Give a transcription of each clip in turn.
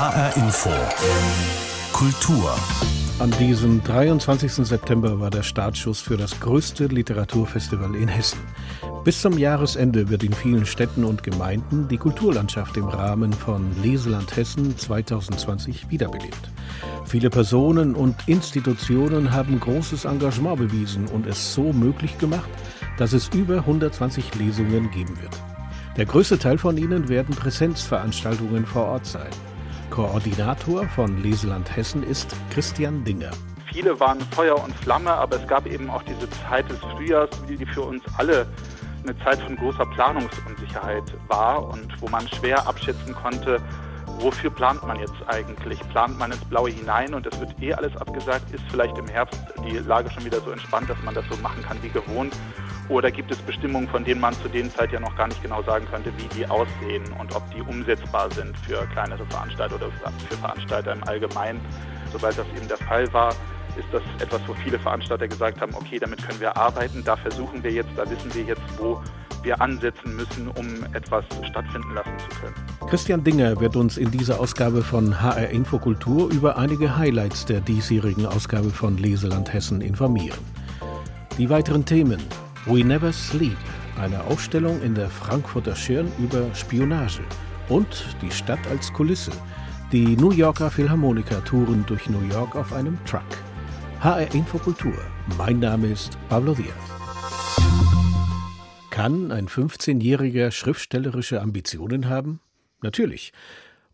HR Info. Kultur. An diesem 23. September war der Startschuss für das größte Literaturfestival in Hessen. Bis zum Jahresende wird in vielen Städten und Gemeinden die Kulturlandschaft im Rahmen von Leseland Hessen 2020 wiederbelebt. Viele Personen und Institutionen haben großes Engagement bewiesen und es so möglich gemacht, dass es über 120 Lesungen geben wird. Der größte Teil von ihnen werden Präsenzveranstaltungen vor Ort sein. Koordinator von Leseland Hessen ist Christian Dinger. Viele waren Feuer und Flamme, aber es gab eben auch diese Zeit des Frühjahrs, die für uns alle eine Zeit von großer Planungsunsicherheit war und wo man schwer abschätzen konnte, wofür plant man jetzt eigentlich? Plant man ins Blaue hinein und es wird eh alles abgesagt? Ist vielleicht im Herbst die Lage schon wieder so entspannt, dass man das so machen kann wie gewohnt? Oder gibt es Bestimmungen, von denen man zu den Zeit ja noch gar nicht genau sagen könnte, wie die aussehen und ob die umsetzbar sind für kleinere Veranstalter oder für Veranstalter im Allgemeinen? Sobald das eben der Fall war, ist das etwas, wo viele Veranstalter gesagt haben, okay, damit können wir arbeiten, da versuchen wir jetzt, da wissen wir jetzt, wo wir ansetzen müssen, um etwas stattfinden lassen zu können. Christian Dinger wird uns in dieser Ausgabe von HR Infokultur über einige Highlights der diesjährigen Ausgabe von Leseland Hessen informieren. Die weiteren Themen We Never Sleep, eine Ausstellung in der Frankfurter Schirn über Spionage und die Stadt als Kulisse. Die New Yorker Philharmoniker touren durch New York auf einem Truck. HR Infokultur. Mein Name ist Pablo Diaz. Kann ein 15-Jähriger schriftstellerische Ambitionen haben? Natürlich.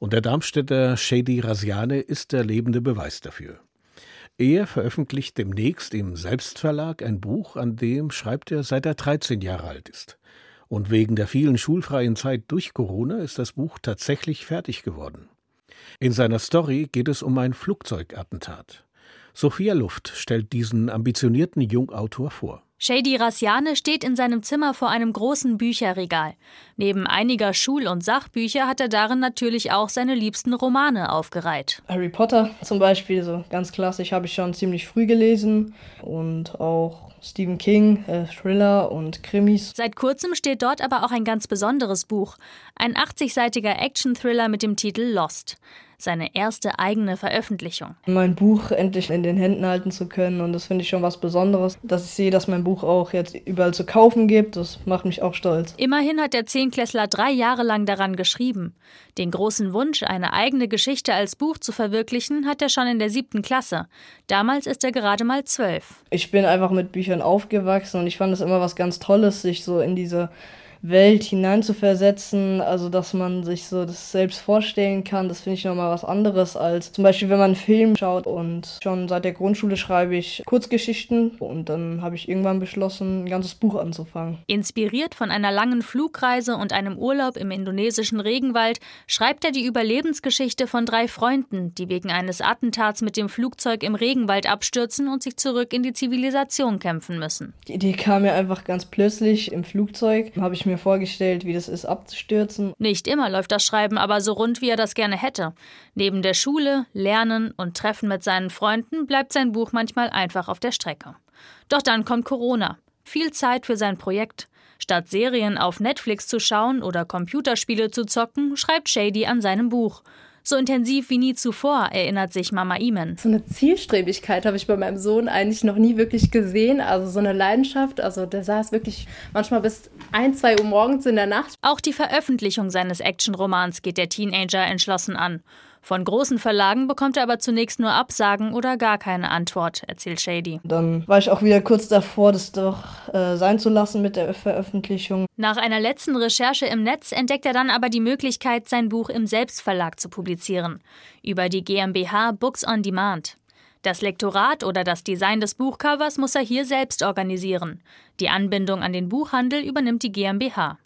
Und der Darmstädter Shady Rasiane ist der lebende Beweis dafür. Er veröffentlicht demnächst im Selbstverlag ein Buch, an dem schreibt er, seit er 13 Jahre alt ist. Und wegen der vielen schulfreien Zeit durch Corona ist das Buch tatsächlich fertig geworden. In seiner Story geht es um ein Flugzeugattentat. Sophia Luft stellt diesen ambitionierten Jungautor vor. Shady Rassiane steht in seinem Zimmer vor einem großen Bücherregal. Neben einiger Schul- und Sachbücher hat er darin natürlich auch seine liebsten Romane aufgereiht. Harry Potter zum Beispiel, so ganz klassisch, habe ich schon ziemlich früh gelesen. Und auch Stephen King, äh, Thriller und Krimis. Seit kurzem steht dort aber auch ein ganz besonderes Buch. Ein 80-seitiger Action-Thriller mit dem Titel Lost seine erste eigene Veröffentlichung. Mein Buch endlich in den Händen halten zu können und das finde ich schon was Besonderes, dass ich sehe, dass mein Buch auch jetzt überall zu kaufen gibt, das macht mich auch stolz. Immerhin hat der Zehnklässler drei Jahre lang daran geschrieben. Den großen Wunsch, eine eigene Geschichte als Buch zu verwirklichen, hat er schon in der siebten Klasse. Damals ist er gerade mal zwölf. Ich bin einfach mit Büchern aufgewachsen und ich fand es immer was ganz Tolles, sich so in diese Welt hineinzuversetzen, also dass man sich so das selbst vorstellen kann, das finde ich nochmal was anderes als zum Beispiel, wenn man einen Film schaut und schon seit der Grundschule schreibe ich Kurzgeschichten und dann habe ich irgendwann beschlossen, ein ganzes Buch anzufangen. Inspiriert von einer langen Flugreise und einem Urlaub im indonesischen Regenwald schreibt er die Überlebensgeschichte von drei Freunden, die wegen eines Attentats mit dem Flugzeug im Regenwald abstürzen und sich zurück in die Zivilisation kämpfen müssen. Die Idee kam mir einfach ganz plötzlich im Flugzeug, habe ich mir vorgestellt, wie das ist, abzustürzen. Nicht immer läuft das Schreiben aber so rund, wie er das gerne hätte. Neben der Schule, Lernen und Treffen mit seinen Freunden bleibt sein Buch manchmal einfach auf der Strecke. Doch dann kommt Corona. Viel Zeit für sein Projekt. Statt Serien auf Netflix zu schauen oder Computerspiele zu zocken, schreibt Shady an seinem Buch. So intensiv wie nie zuvor, erinnert sich Mama Iman. So eine Zielstrebigkeit habe ich bei meinem Sohn eigentlich noch nie wirklich gesehen. Also so eine Leidenschaft. Also der saß wirklich manchmal bis ein, zwei Uhr morgens in der Nacht. Auch die Veröffentlichung seines Actionromans geht der Teenager entschlossen an. Von großen Verlagen bekommt er aber zunächst nur Absagen oder gar keine Antwort, erzählt Shady. Dann war ich auch wieder kurz davor, das doch äh, sein zu lassen mit der Veröffentlichung. Nach einer letzten Recherche im Netz entdeckt er dann aber die Möglichkeit, sein Buch im Selbstverlag zu publizieren. Über die GmbH Books on Demand. Das Lektorat oder das Design des Buchcovers muss er hier selbst organisieren. Die Anbindung an den Buchhandel übernimmt die GmbH.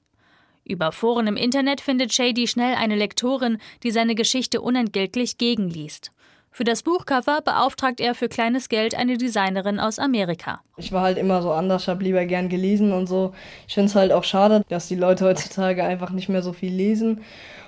Über Foren im Internet findet Shady schnell eine Lektorin, die seine Geschichte unentgeltlich gegenliest. Für das Buchcover beauftragt er für kleines Geld eine Designerin aus Amerika. Ich war halt immer so anders, habe lieber gern gelesen und so. Ich finde es halt auch schade, dass die Leute heutzutage einfach nicht mehr so viel lesen.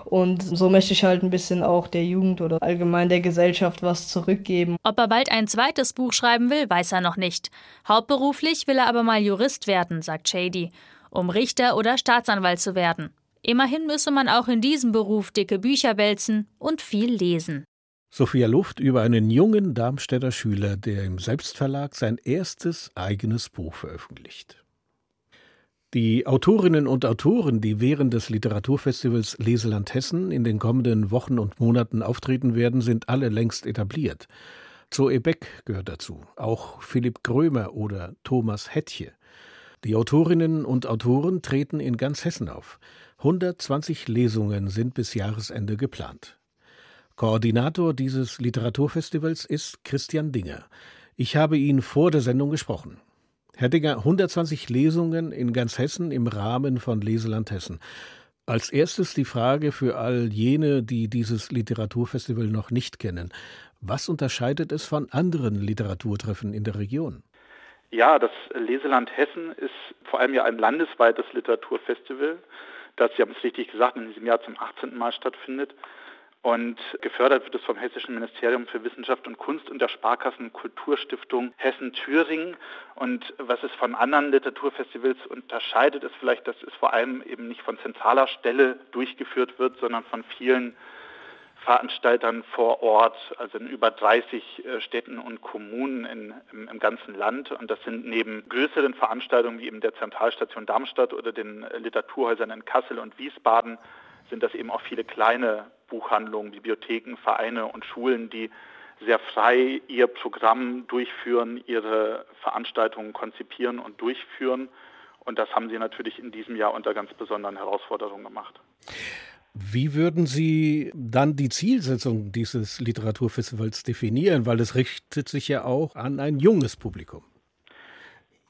Und so möchte ich halt ein bisschen auch der Jugend oder allgemein der Gesellschaft was zurückgeben. Ob er bald ein zweites Buch schreiben will, weiß er noch nicht. Hauptberuflich will er aber mal Jurist werden, sagt Shady um Richter oder Staatsanwalt zu werden. Immerhin müsse man auch in diesem Beruf dicke Bücher wälzen und viel lesen. Sophia Luft über einen jungen Darmstädter Schüler, der im Selbstverlag sein erstes eigenes Buch veröffentlicht. Die Autorinnen und Autoren, die während des Literaturfestivals Leseland Hessen in den kommenden Wochen und Monaten auftreten werden, sind alle längst etabliert. Zoe Beck gehört dazu, auch Philipp Grömer oder Thomas Hettche. Die Autorinnen und Autoren treten in ganz Hessen auf. 120 Lesungen sind bis Jahresende geplant. Koordinator dieses Literaturfestivals ist Christian Dinger. Ich habe ihn vor der Sendung gesprochen. Herr Dinger, 120 Lesungen in ganz Hessen im Rahmen von Leseland Hessen. Als erstes die Frage für all jene, die dieses Literaturfestival noch nicht kennen. Was unterscheidet es von anderen Literaturtreffen in der Region? Ja, das Leseland Hessen ist vor allem ja ein landesweites Literaturfestival, das, Sie haben es richtig gesagt, in diesem Jahr zum 18. Mal stattfindet. Und gefördert wird es vom Hessischen Ministerium für Wissenschaft und Kunst und der Sparkassen Kulturstiftung Hessen-Thüringen. Und was es von anderen Literaturfestivals unterscheidet, ist vielleicht, dass es vor allem eben nicht von zentraler Stelle durchgeführt wird, sondern von vielen Veranstaltern vor Ort, also in über 30 äh, Städten und Kommunen in, im, im, ganzen Land. Und das sind neben größeren Veranstaltungen wie eben der Zentralstation Darmstadt oder den Literaturhäusern in Kassel und Wiesbaden sind das eben auch viele kleine Buchhandlungen, Bibliotheken, Vereine und Schulen, die sehr frei ihr Programm durchführen, ihre Veranstaltungen konzipieren und durchführen. Und das haben sie natürlich in diesem Jahr unter ganz besonderen Herausforderungen gemacht. Wie würden Sie dann die Zielsetzung dieses Literaturfestivals definieren? Weil es richtet sich ja auch an ein junges Publikum.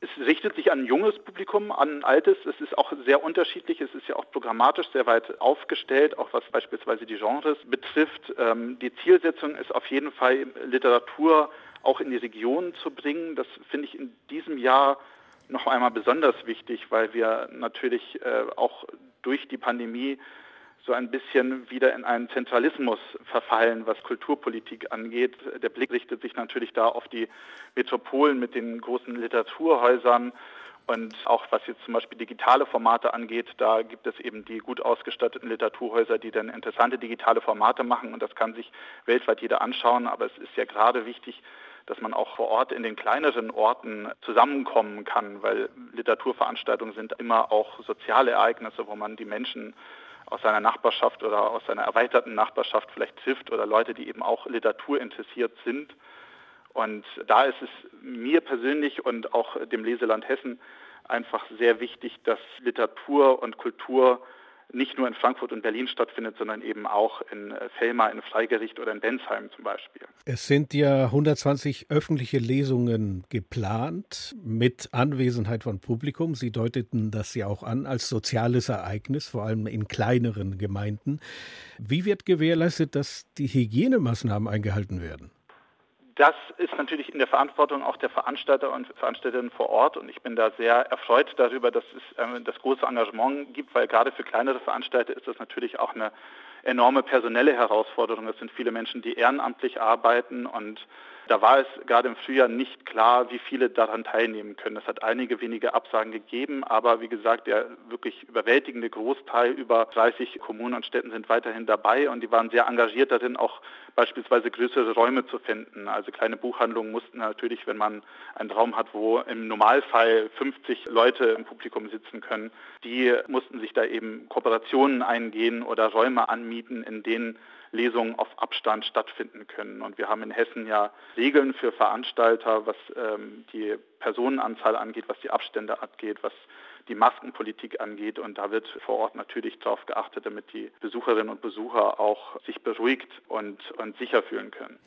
Es richtet sich an ein junges Publikum, an ein altes. Es ist auch sehr unterschiedlich. Es ist ja auch programmatisch sehr weit aufgestellt, auch was beispielsweise die Genres betrifft. Ähm, die Zielsetzung ist auf jeden Fall, Literatur auch in die Region zu bringen. Das finde ich in diesem Jahr noch einmal besonders wichtig, weil wir natürlich äh, auch durch die Pandemie so ein bisschen wieder in einen Zentralismus verfallen, was Kulturpolitik angeht. Der Blick richtet sich natürlich da auf die Metropolen mit den großen Literaturhäusern. Und auch was jetzt zum Beispiel digitale Formate angeht, da gibt es eben die gut ausgestatteten Literaturhäuser, die dann interessante digitale Formate machen und das kann sich weltweit jeder anschauen. Aber es ist ja gerade wichtig, dass man auch vor Ort in den kleineren Orten zusammenkommen kann, weil Literaturveranstaltungen sind immer auch soziale Ereignisse, wo man die Menschen aus seiner Nachbarschaft oder aus seiner erweiterten Nachbarschaft vielleicht trifft oder Leute, die eben auch Literatur interessiert sind. Und da ist es mir persönlich und auch dem Leseland Hessen einfach sehr wichtig, dass Literatur und Kultur nicht nur in Frankfurt und Berlin stattfindet, sondern eben auch in Fellmar, in Freigericht oder in Bensheim zum Beispiel. Es sind ja 120 öffentliche Lesungen geplant mit Anwesenheit von Publikum. Sie deuteten das ja auch an als soziales Ereignis, vor allem in kleineren Gemeinden. Wie wird gewährleistet, dass die Hygienemaßnahmen eingehalten werden? Das ist natürlich in der Verantwortung auch der Veranstalter und Veranstalterinnen vor Ort und ich bin da sehr erfreut darüber, dass es äh, das große Engagement gibt, weil gerade für kleinere Veranstalter ist das natürlich auch eine enorme personelle Herausforderung. Es sind viele Menschen, die ehrenamtlich arbeiten und da war es gerade im Frühjahr nicht klar, wie viele daran teilnehmen können. Es hat einige wenige Absagen gegeben, aber wie gesagt, der wirklich überwältigende Großteil, über 30 Kommunen und Städten sind weiterhin dabei und die waren sehr engagiert darin, auch beispielsweise größere Räume zu finden. Also kleine Buchhandlungen mussten natürlich, wenn man einen Raum hat, wo im Normalfall 50 Leute im Publikum sitzen können, die mussten sich da eben Kooperationen eingehen oder Räume anmieten, in denen Lesungen auf Abstand stattfinden können. Und wir haben in Hessen ja Regeln für Veranstalter, was ähm, die Personenanzahl angeht, was die Abstände angeht, was die Maskenpolitik angeht. Und da wird vor Ort natürlich darauf geachtet, damit die Besucherinnen und Besucher auch sich beruhigt und, und sicher fühlen können.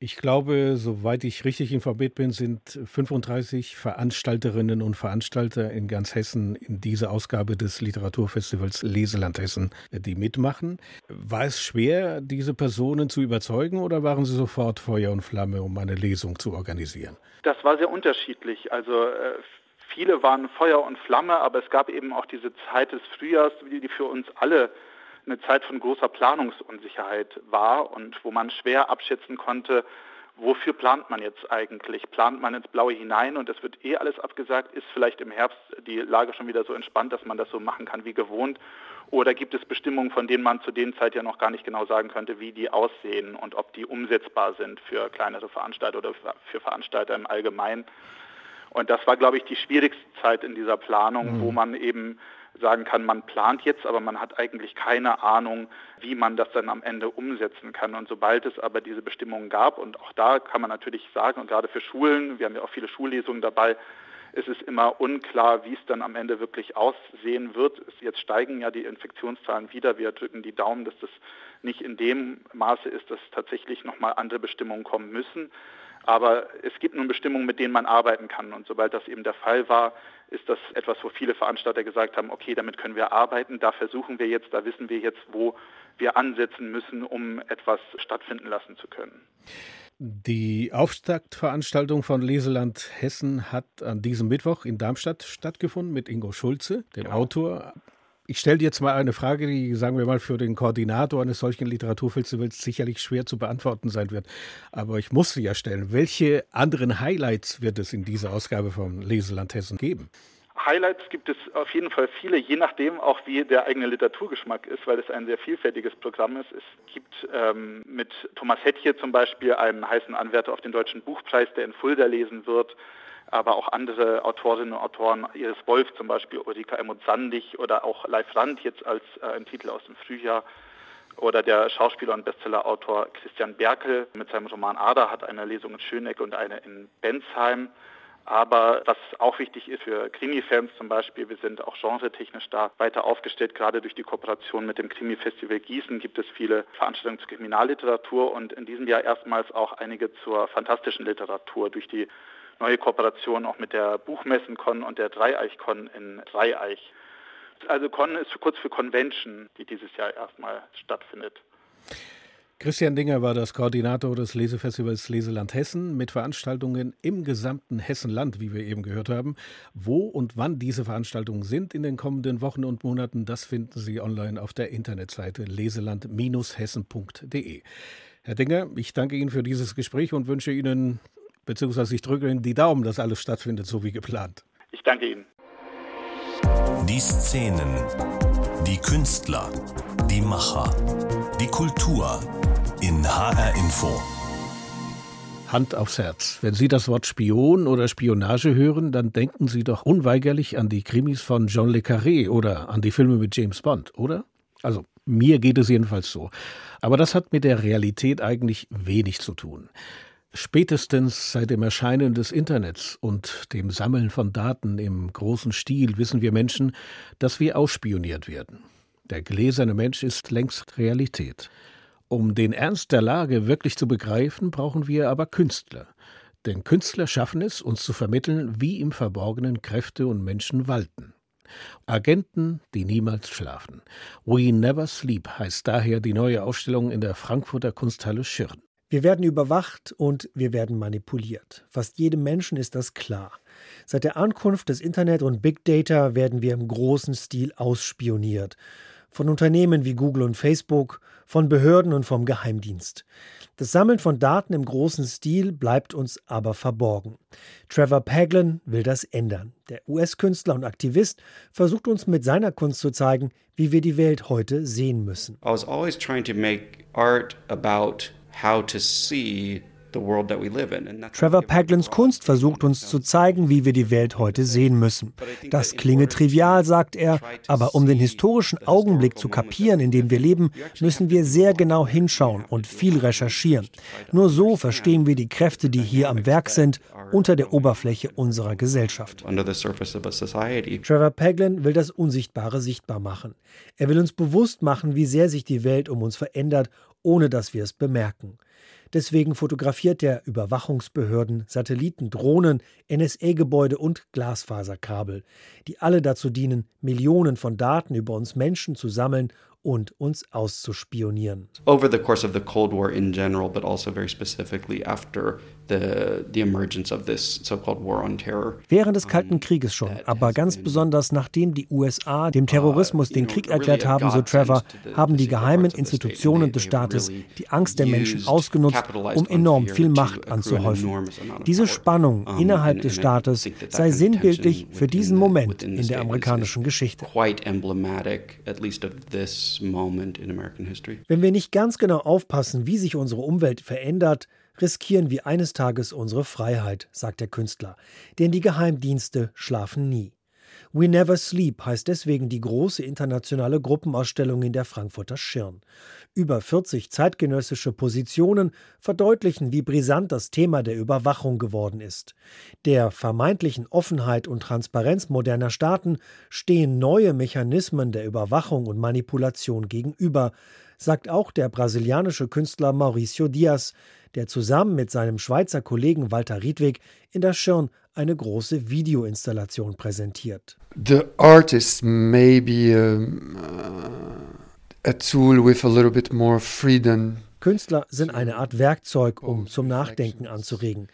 Ich glaube, soweit ich richtig informiert bin, sind 35 Veranstalterinnen und Veranstalter in ganz Hessen in dieser Ausgabe des Literaturfestivals Leseland Hessen, die mitmachen. War es schwer, diese Personen zu überzeugen oder waren sie sofort Feuer und Flamme, um eine Lesung zu organisieren? Das war sehr unterschiedlich. Also äh, viele waren Feuer und Flamme, aber es gab eben auch diese Zeit des Frühjahrs, die für uns alle eine Zeit von großer Planungsunsicherheit war und wo man schwer abschätzen konnte, wofür plant man jetzt eigentlich? Plant man ins Blaue hinein und es wird eh alles abgesagt? Ist vielleicht im Herbst die Lage schon wieder so entspannt, dass man das so machen kann wie gewohnt? Oder gibt es Bestimmungen, von denen man zu den Zeit ja noch gar nicht genau sagen könnte, wie die aussehen und ob die umsetzbar sind für kleinere Veranstalter oder für Veranstalter im Allgemeinen? Und das war, glaube ich, die schwierigste Zeit in dieser Planung, mhm. wo man eben sagen kann, man plant jetzt, aber man hat eigentlich keine Ahnung, wie man das dann am Ende umsetzen kann. Und sobald es aber diese Bestimmungen gab, und auch da kann man natürlich sagen, und gerade für Schulen, wir haben ja auch viele Schullesungen dabei, ist es immer unklar, wie es dann am Ende wirklich aussehen wird. Jetzt steigen ja die Infektionszahlen wieder. Wir drücken die Daumen, dass das nicht in dem Maße ist, dass tatsächlich nochmal andere Bestimmungen kommen müssen. Aber es gibt nun Bestimmungen, mit denen man arbeiten kann. Und sobald das eben der Fall war, ist das etwas, wo viele Veranstalter gesagt haben, okay, damit können wir arbeiten, da versuchen wir jetzt, da wissen wir jetzt, wo wir ansetzen müssen, um etwas stattfinden lassen zu können. Die Auftaktveranstaltung von Leseland Hessen hat an diesem Mittwoch in Darmstadt stattgefunden mit Ingo Schulze, dem genau. Autor. Ich stelle dir jetzt mal eine Frage, die, sagen wir mal, für den Koordinator eines solchen Literaturfestivals sicherlich schwer zu beantworten sein wird. Aber ich muss sie ja stellen. Welche anderen Highlights wird es in dieser Ausgabe von Leseland Hessen geben? Highlights gibt es auf jeden Fall viele, je nachdem auch wie der eigene Literaturgeschmack ist, weil es ein sehr vielfältiges Programm ist. Es gibt ähm, mit Thomas Hettje zum Beispiel einen heißen Anwärter auf den Deutschen Buchpreis, der in Fulda lesen wird aber auch andere Autorinnen und Autoren, Iris Wolf zum Beispiel, Ulrika Emmut-Sandig oder auch Leif Rand jetzt als äh, ein Titel aus dem Frühjahr oder der Schauspieler und Bestsellerautor Christian Berkel mit seinem Roman Ader hat eine Lesung in Schöneck und eine in Bensheim. Aber was auch wichtig ist für Krimi-Fans zum Beispiel, wir sind auch genretechnisch da weiter aufgestellt. Gerade durch die Kooperation mit dem Krimi-Festival Gießen gibt es viele Veranstaltungen zur Kriminalliteratur und in diesem Jahr erstmals auch einige zur fantastischen Literatur durch die neue Kooperation auch mit der Buchmessen-Con und der Dreieich-Con in Dreieich. Also Con ist kurz für Convention, die dieses Jahr erstmal stattfindet. Christian Dinger war das Koordinator des Lesefestivals Leseland Hessen mit Veranstaltungen im gesamten Hessenland, wie wir eben gehört haben. Wo und wann diese Veranstaltungen sind in den kommenden Wochen und Monaten, das finden Sie online auf der Internetseite leseland-hessen.de. Herr Dinger, ich danke Ihnen für dieses Gespräch und wünsche Ihnen beziehungsweise ich drücke Ihnen die Daumen, dass alles stattfindet, so wie geplant. Ich danke Ihnen. Die Szenen, die Künstler, die Macher, die Kultur in HR Info. Hand aufs Herz. Wenn Sie das Wort Spion oder Spionage hören, dann denken Sie doch unweigerlich an die Krimis von John Le Carré oder an die Filme mit James Bond, oder? Also, mir geht es jedenfalls so. Aber das hat mit der Realität eigentlich wenig zu tun. Spätestens seit dem Erscheinen des Internets und dem Sammeln von Daten im großen Stil wissen wir Menschen, dass wir ausspioniert werden. Der gläserne Mensch ist längst Realität. Um den Ernst der Lage wirklich zu begreifen, brauchen wir aber Künstler. Denn Künstler schaffen es, uns zu vermitteln, wie im Verborgenen Kräfte und Menschen walten. Agenten, die niemals schlafen. We Never Sleep heißt daher die neue Ausstellung in der Frankfurter Kunsthalle Schirn. Wir werden überwacht und wir werden manipuliert. Fast jedem Menschen ist das klar. Seit der Ankunft des Internet und Big Data werden wir im großen Stil ausspioniert. Von Unternehmen wie Google und Facebook, von Behörden und vom Geheimdienst. Das Sammeln von Daten im großen Stil bleibt uns aber verborgen. Trevor Paglen will das ändern. Der US-Künstler und Aktivist versucht uns mit seiner Kunst zu zeigen, wie wir die Welt heute sehen müssen. I was always trying to make art about how to see Trevor Paglins Kunst versucht uns zu zeigen, wie wir die Welt heute sehen müssen. Das klinge trivial, sagt er, aber um den historischen Augenblick zu kapieren, in dem wir leben, müssen wir sehr genau hinschauen und viel recherchieren. Nur so verstehen wir die Kräfte, die hier am Werk sind, unter der Oberfläche unserer Gesellschaft. Trevor Paglin will das Unsichtbare sichtbar machen. Er will uns bewusst machen, wie sehr sich die Welt um uns verändert, ohne dass wir es bemerken. Deswegen fotografiert er Überwachungsbehörden, Satelliten, Drohnen, NSA-Gebäude und Glasfaserkabel, die alle dazu dienen, Millionen von Daten über uns Menschen zu sammeln, und uns auszuspionieren. Over the course of the Cold War in general, but also very specifically after the, the emergence of this so-called war on terror. Während des Kalten Krieges schon, aber ganz besonders nachdem die USA dem Terrorismus den Krieg erklärt haben, so Trevor, haben die geheimen Institutionen des Staates die Angst der Menschen ausgenutzt, um enorm viel Macht anzuhäufen. Diese Spannung innerhalb des Staates sei sinnbildlich für diesen Moment in der amerikanischen Geschichte. Wenn wir nicht ganz genau aufpassen, wie sich unsere Umwelt verändert, riskieren wir eines Tages unsere Freiheit, sagt der Künstler, denn die Geheimdienste schlafen nie. We Never Sleep heißt deswegen die große internationale Gruppenausstellung in der Frankfurter Schirn. Über 40 zeitgenössische Positionen verdeutlichen, wie brisant das Thema der Überwachung geworden ist. Der vermeintlichen Offenheit und Transparenz moderner Staaten stehen neue Mechanismen der Überwachung und Manipulation gegenüber, sagt auch der brasilianische Künstler Mauricio Dias, der zusammen mit seinem Schweizer Kollegen Walter Riedwig in der Schirn eine große Videoinstallation präsentiert. The artist may be a, a tool with a little bit more freedom. Künstler sind eine Art Werkzeug, um zum Nachdenken anzuregen.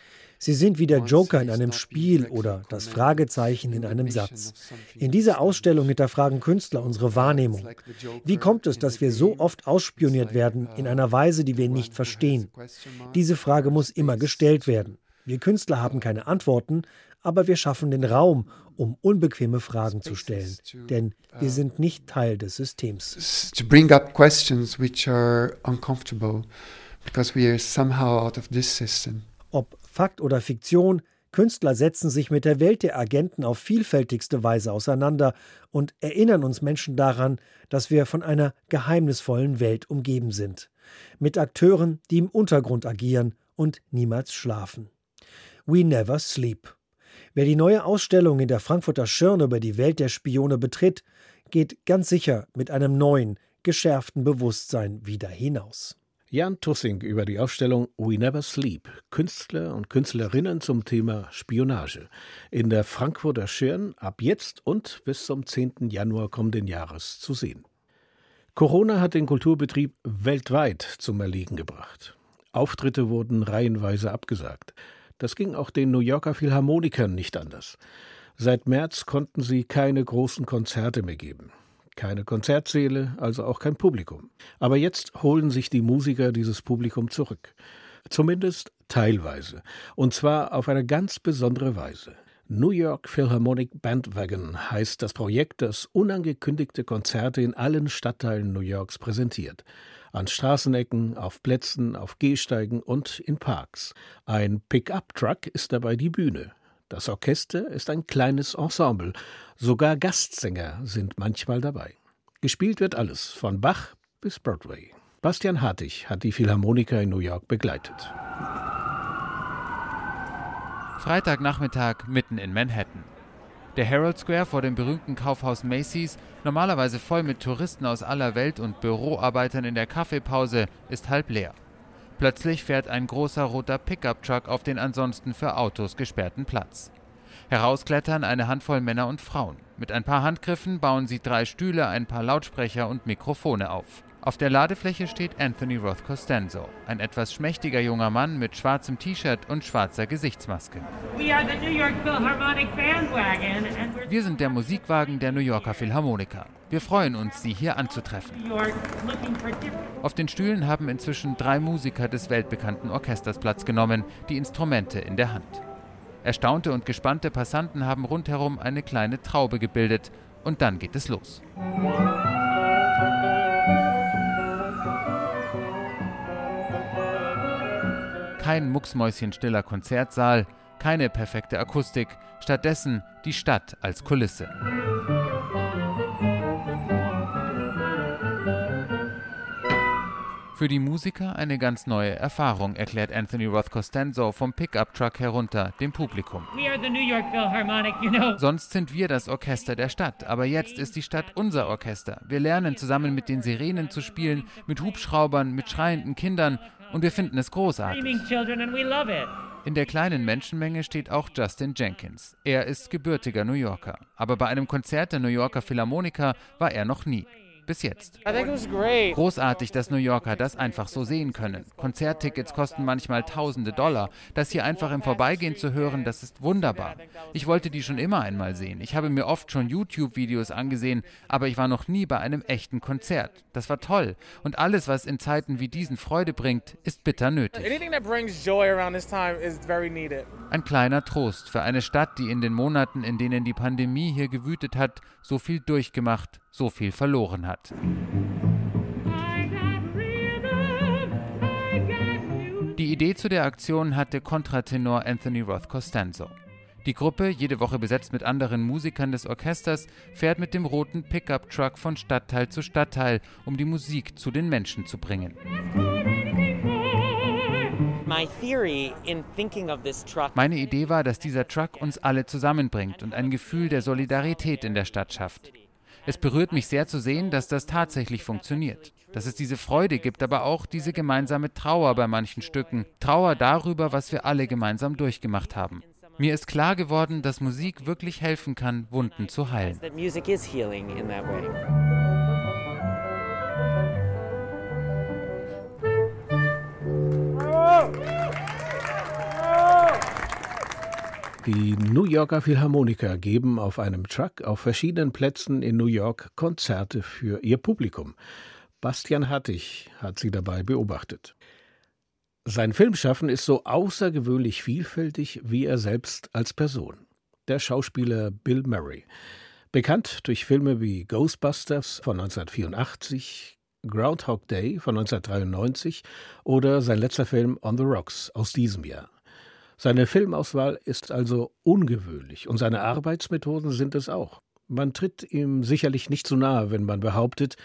Sie sind wie der Joker in einem Spiel oder das Fragezeichen in einem Satz. In dieser Ausstellung hinterfragen Künstler unsere Wahrnehmung. Wie kommt es, dass wir so oft ausspioniert werden in einer Weise, die wir nicht verstehen? Diese Frage muss immer gestellt werden. Wir Künstler haben keine Antworten, aber wir schaffen den Raum, um unbequeme Fragen zu stellen, denn wir sind nicht Teil des Systems. To bring up questions which are uncomfortable because we are somehow out of this system. Ob Fakt oder Fiktion, Künstler setzen sich mit der Welt der Agenten auf vielfältigste Weise auseinander und erinnern uns Menschen daran, dass wir von einer geheimnisvollen Welt umgeben sind. Mit Akteuren, die im Untergrund agieren und niemals schlafen. We Never Sleep. Wer die neue Ausstellung in der Frankfurter Schirn über die Welt der Spione betritt, geht ganz sicher mit einem neuen, geschärften Bewusstsein wieder hinaus. Jan Tussing über die Ausstellung We Never Sleep, Künstler und Künstlerinnen zum Thema Spionage in der Frankfurter Schirn ab jetzt und bis zum 10. Januar kommenden Jahres zu sehen. Corona hat den Kulturbetrieb weltweit zum Erliegen gebracht. Auftritte wurden reihenweise abgesagt. Das ging auch den New Yorker Philharmonikern nicht anders. Seit März konnten sie keine großen Konzerte mehr geben. Keine Konzertsäle, also auch kein Publikum. Aber jetzt holen sich die Musiker dieses Publikum zurück. Zumindest teilweise. Und zwar auf eine ganz besondere Weise. New York Philharmonic Bandwagon heißt das Projekt, das unangekündigte Konzerte in allen Stadtteilen New Yorks präsentiert. An Straßenecken, auf Plätzen, auf Gehsteigen und in Parks. Ein Pickup-Truck ist dabei die Bühne. Das Orchester ist ein kleines Ensemble, sogar Gastsänger sind manchmal dabei. Gespielt wird alles, von Bach bis Broadway. Bastian Hartig hat die Philharmoniker in New York begleitet. Freitagnachmittag mitten in Manhattan. Der Herald Square vor dem berühmten Kaufhaus Macy's, normalerweise voll mit Touristen aus aller Welt und Büroarbeitern in der Kaffeepause, ist halb leer. Plötzlich fährt ein großer roter Pickup-Truck auf den ansonsten für Autos gesperrten Platz. Herausklettern eine Handvoll Männer und Frauen. Mit ein paar Handgriffen bauen sie drei Stühle, ein paar Lautsprecher und Mikrofone auf. Auf der Ladefläche steht Anthony Roth Costanzo, ein etwas schmächtiger junger Mann mit schwarzem T-Shirt und schwarzer Gesichtsmaske. Wir sind der Musikwagen der New Yorker Philharmoniker. Wir freuen uns, Sie hier anzutreffen. Auf den Stühlen haben inzwischen drei Musiker des weltbekannten Orchesters Platz genommen, die Instrumente in der Hand. Erstaunte und gespannte Passanten haben rundherum eine kleine Traube gebildet und dann geht es los. Kein mucksmäuschenstiller Konzertsaal, keine perfekte Akustik, stattdessen die Stadt als Kulisse. Für die Musiker eine ganz neue Erfahrung, erklärt Anthony Roth Costanzo vom Pickup-Truck herunter dem Publikum. You know. Sonst sind wir das Orchester der Stadt, aber jetzt ist die Stadt unser Orchester. Wir lernen zusammen mit den Sirenen zu spielen, mit Hubschraubern, mit schreienden Kindern und wir finden es großartig. In der kleinen Menschenmenge steht auch Justin Jenkins. Er ist gebürtiger New Yorker, aber bei einem Konzert der New Yorker Philharmoniker war er noch nie. Bis jetzt. Großartig, dass New Yorker das einfach so sehen können. Konzerttickets kosten manchmal tausende Dollar. Das hier einfach im Vorbeigehen zu hören, das ist wunderbar. Ich wollte die schon immer einmal sehen. Ich habe mir oft schon YouTube-Videos angesehen, aber ich war noch nie bei einem echten Konzert. Das war toll. Und alles, was in Zeiten wie diesen Freude bringt, ist bitter nötig. Ein kleiner Trost für eine Stadt, die in den Monaten, in denen die Pandemie hier gewütet hat, so viel durchgemacht, so viel verloren hat. Die Idee zu der Aktion hatte Kontratenor Anthony Roth Costanzo. Die Gruppe, jede Woche besetzt mit anderen Musikern des Orchesters, fährt mit dem roten Pickup-Truck von Stadtteil zu Stadtteil, um die Musik zu den Menschen zu bringen. Meine Idee war, dass dieser Truck uns alle zusammenbringt und ein Gefühl der Solidarität in der Stadt schafft. Es berührt mich sehr zu sehen, dass das tatsächlich funktioniert. Dass es diese Freude gibt, aber auch diese gemeinsame Trauer bei manchen Stücken. Trauer darüber, was wir alle gemeinsam durchgemacht haben. Mir ist klar geworden, dass Musik wirklich helfen kann, Wunden zu heilen. Die New Yorker Philharmoniker geben auf einem Truck auf verschiedenen Plätzen in New York Konzerte für ihr Publikum. Bastian Hattig hat sie dabei beobachtet. Sein Filmschaffen ist so außergewöhnlich vielfältig wie er selbst als Person. Der Schauspieler Bill Murray. Bekannt durch Filme wie Ghostbusters von 1984, Groundhog Day von 1993 oder sein letzter Film On the Rocks aus diesem Jahr. Seine Filmauswahl ist also ungewöhnlich und seine Arbeitsmethoden sind es auch. Man tritt ihm sicherlich nicht zu nahe, wenn man behauptet,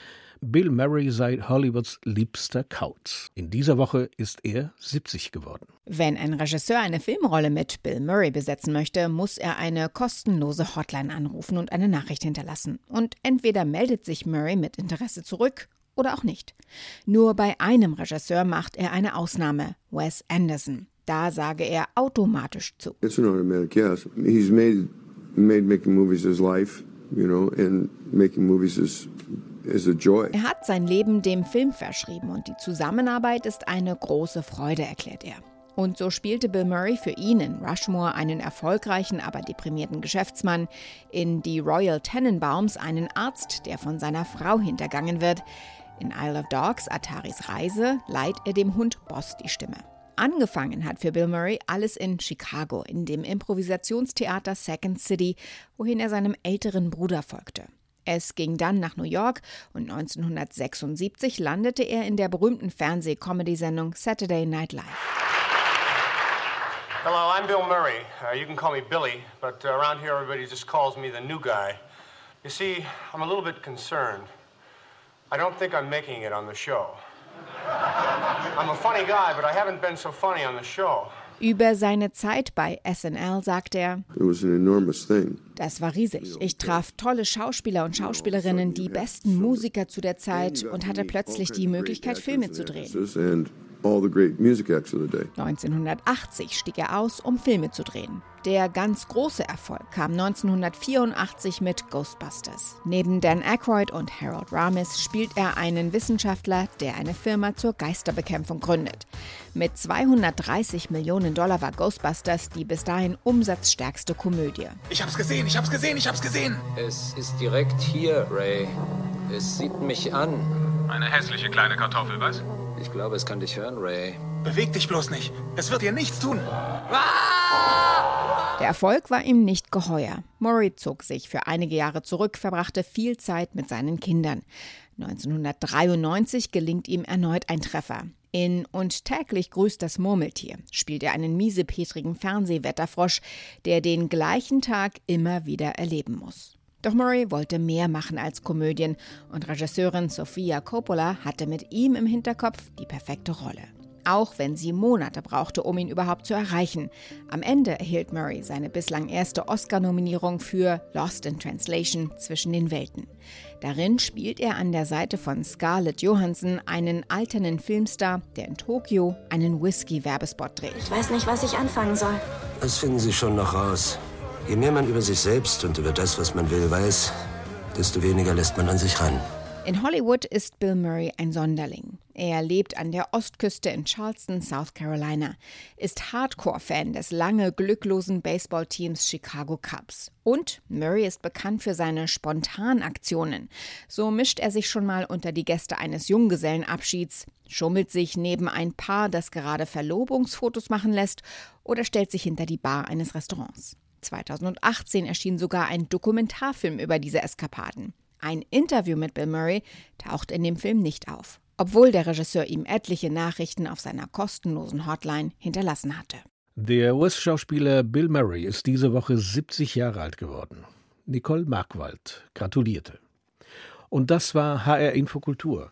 Bill Murray sei Hollywoods liebster Kauz. In dieser Woche ist er 70 geworden. Wenn ein Regisseur eine Filmrolle mit Bill Murray besetzen möchte, muss er eine kostenlose Hotline anrufen und eine Nachricht hinterlassen. Und entweder meldet sich Murray mit Interesse zurück oder auch nicht. Nur bei einem Regisseur macht er eine Ausnahme, Wes Anderson. Da sage er automatisch zu. It's an automatic yes. He's made made making movies his life, you know, and making movies is is a joy. Er hat sein Leben dem Film verschrieben und die Zusammenarbeit ist eine große Freude, erklärt er. Und so spielte Bill Murray für ihn in Rushmore einen erfolgreichen, aber deprimierten Geschäftsmann, in Die Royal Tenenbaums einen Arzt, der von seiner Frau hintergangen wird. In Isle of Dogs, Ataris Reise, leiht er dem Hund Boss die Stimme. Angefangen hat für Bill Murray alles in Chicago, in dem Improvisationstheater Second City, wohin er seinem älteren Bruder folgte. Es ging dann nach New York und 1976 landete er in der berühmten Fernseh-Comedy-Sendung Saturday Night Live. Hello, I'm Bill Murray. Uh, you can call me Billy, but uh, around here everybody just calls me the new guy. You see, I'm a little bit concerned. I don't think I'm making it on the show. I'm a funny guy, but I haven't been so funny on the show. Über seine Zeit bei SNL sagt er, das war riesig. Ich traf tolle Schauspieler und Schauspielerinnen, die besten Musiker zu der Zeit und hatte plötzlich die Möglichkeit, Filme zu drehen. 1980 stieg er aus, um Filme zu drehen. Der ganz große Erfolg kam 1984 mit Ghostbusters. Neben Dan Aykroyd und Harold Ramis spielt er einen Wissenschaftler, der eine Firma zur Geisterbekämpfung gründet. Mit 230 Millionen Dollar war Ghostbusters die bis dahin umsatzstärkste Komödie. Ich hab's gesehen, ich hab's gesehen, ich hab's gesehen. Es ist direkt hier, Ray. Es sieht mich an. Eine hässliche kleine Kartoffel, was? Ich glaube, es kann dich hören, Ray. Beweg dich bloß nicht. Es wird dir nichts tun. Der Erfolg war ihm nicht geheuer. Murray zog sich für einige Jahre zurück, verbrachte viel Zeit mit seinen Kindern. 1993 gelingt ihm erneut ein Treffer. In Und täglich grüßt das Murmeltier spielt er einen miesepetrigen Fernsehwetterfrosch, der den gleichen Tag immer wieder erleben muss. Doch Murray wollte mehr machen als Komödien und Regisseurin Sofia Coppola hatte mit ihm im Hinterkopf die perfekte Rolle. Auch wenn sie Monate brauchte, um ihn überhaupt zu erreichen. Am Ende erhielt Murray seine bislang erste Oscar-Nominierung für Lost in Translation zwischen den Welten. Darin spielt er an der Seite von Scarlett Johansson einen alternden Filmstar, der in Tokio einen Whisky-Werbespot dreht. Ich weiß nicht, was ich anfangen soll. Das finden Sie schon noch raus. Je mehr man über sich selbst und über das, was man will, weiß, desto weniger lässt man an sich ran. In Hollywood ist Bill Murray ein Sonderling. Er lebt an der Ostküste in Charleston, South Carolina, ist Hardcore-Fan des lange glücklosen Baseballteams Chicago Cubs. Und Murray ist bekannt für seine Spontanaktionen. So mischt er sich schon mal unter die Gäste eines Junggesellenabschieds, schummelt sich neben ein Paar, das gerade Verlobungsfotos machen lässt, oder stellt sich hinter die Bar eines Restaurants. 2018 erschien sogar ein Dokumentarfilm über diese Eskapaden. Ein Interview mit Bill Murray taucht in dem Film nicht auf, obwohl der Regisseur ihm etliche Nachrichten auf seiner kostenlosen Hotline hinterlassen hatte. Der US-Schauspieler Bill Murray ist diese Woche 70 Jahre alt geworden. Nicole Markwald gratulierte. Und das war HR Infokultur.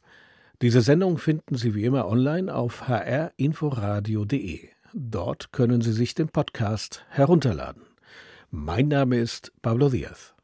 Diese Sendung finden Sie wie immer online auf hrinforadio.de. Dort können Sie sich den Podcast herunterladen. Mein Name ist Pablo Diaz.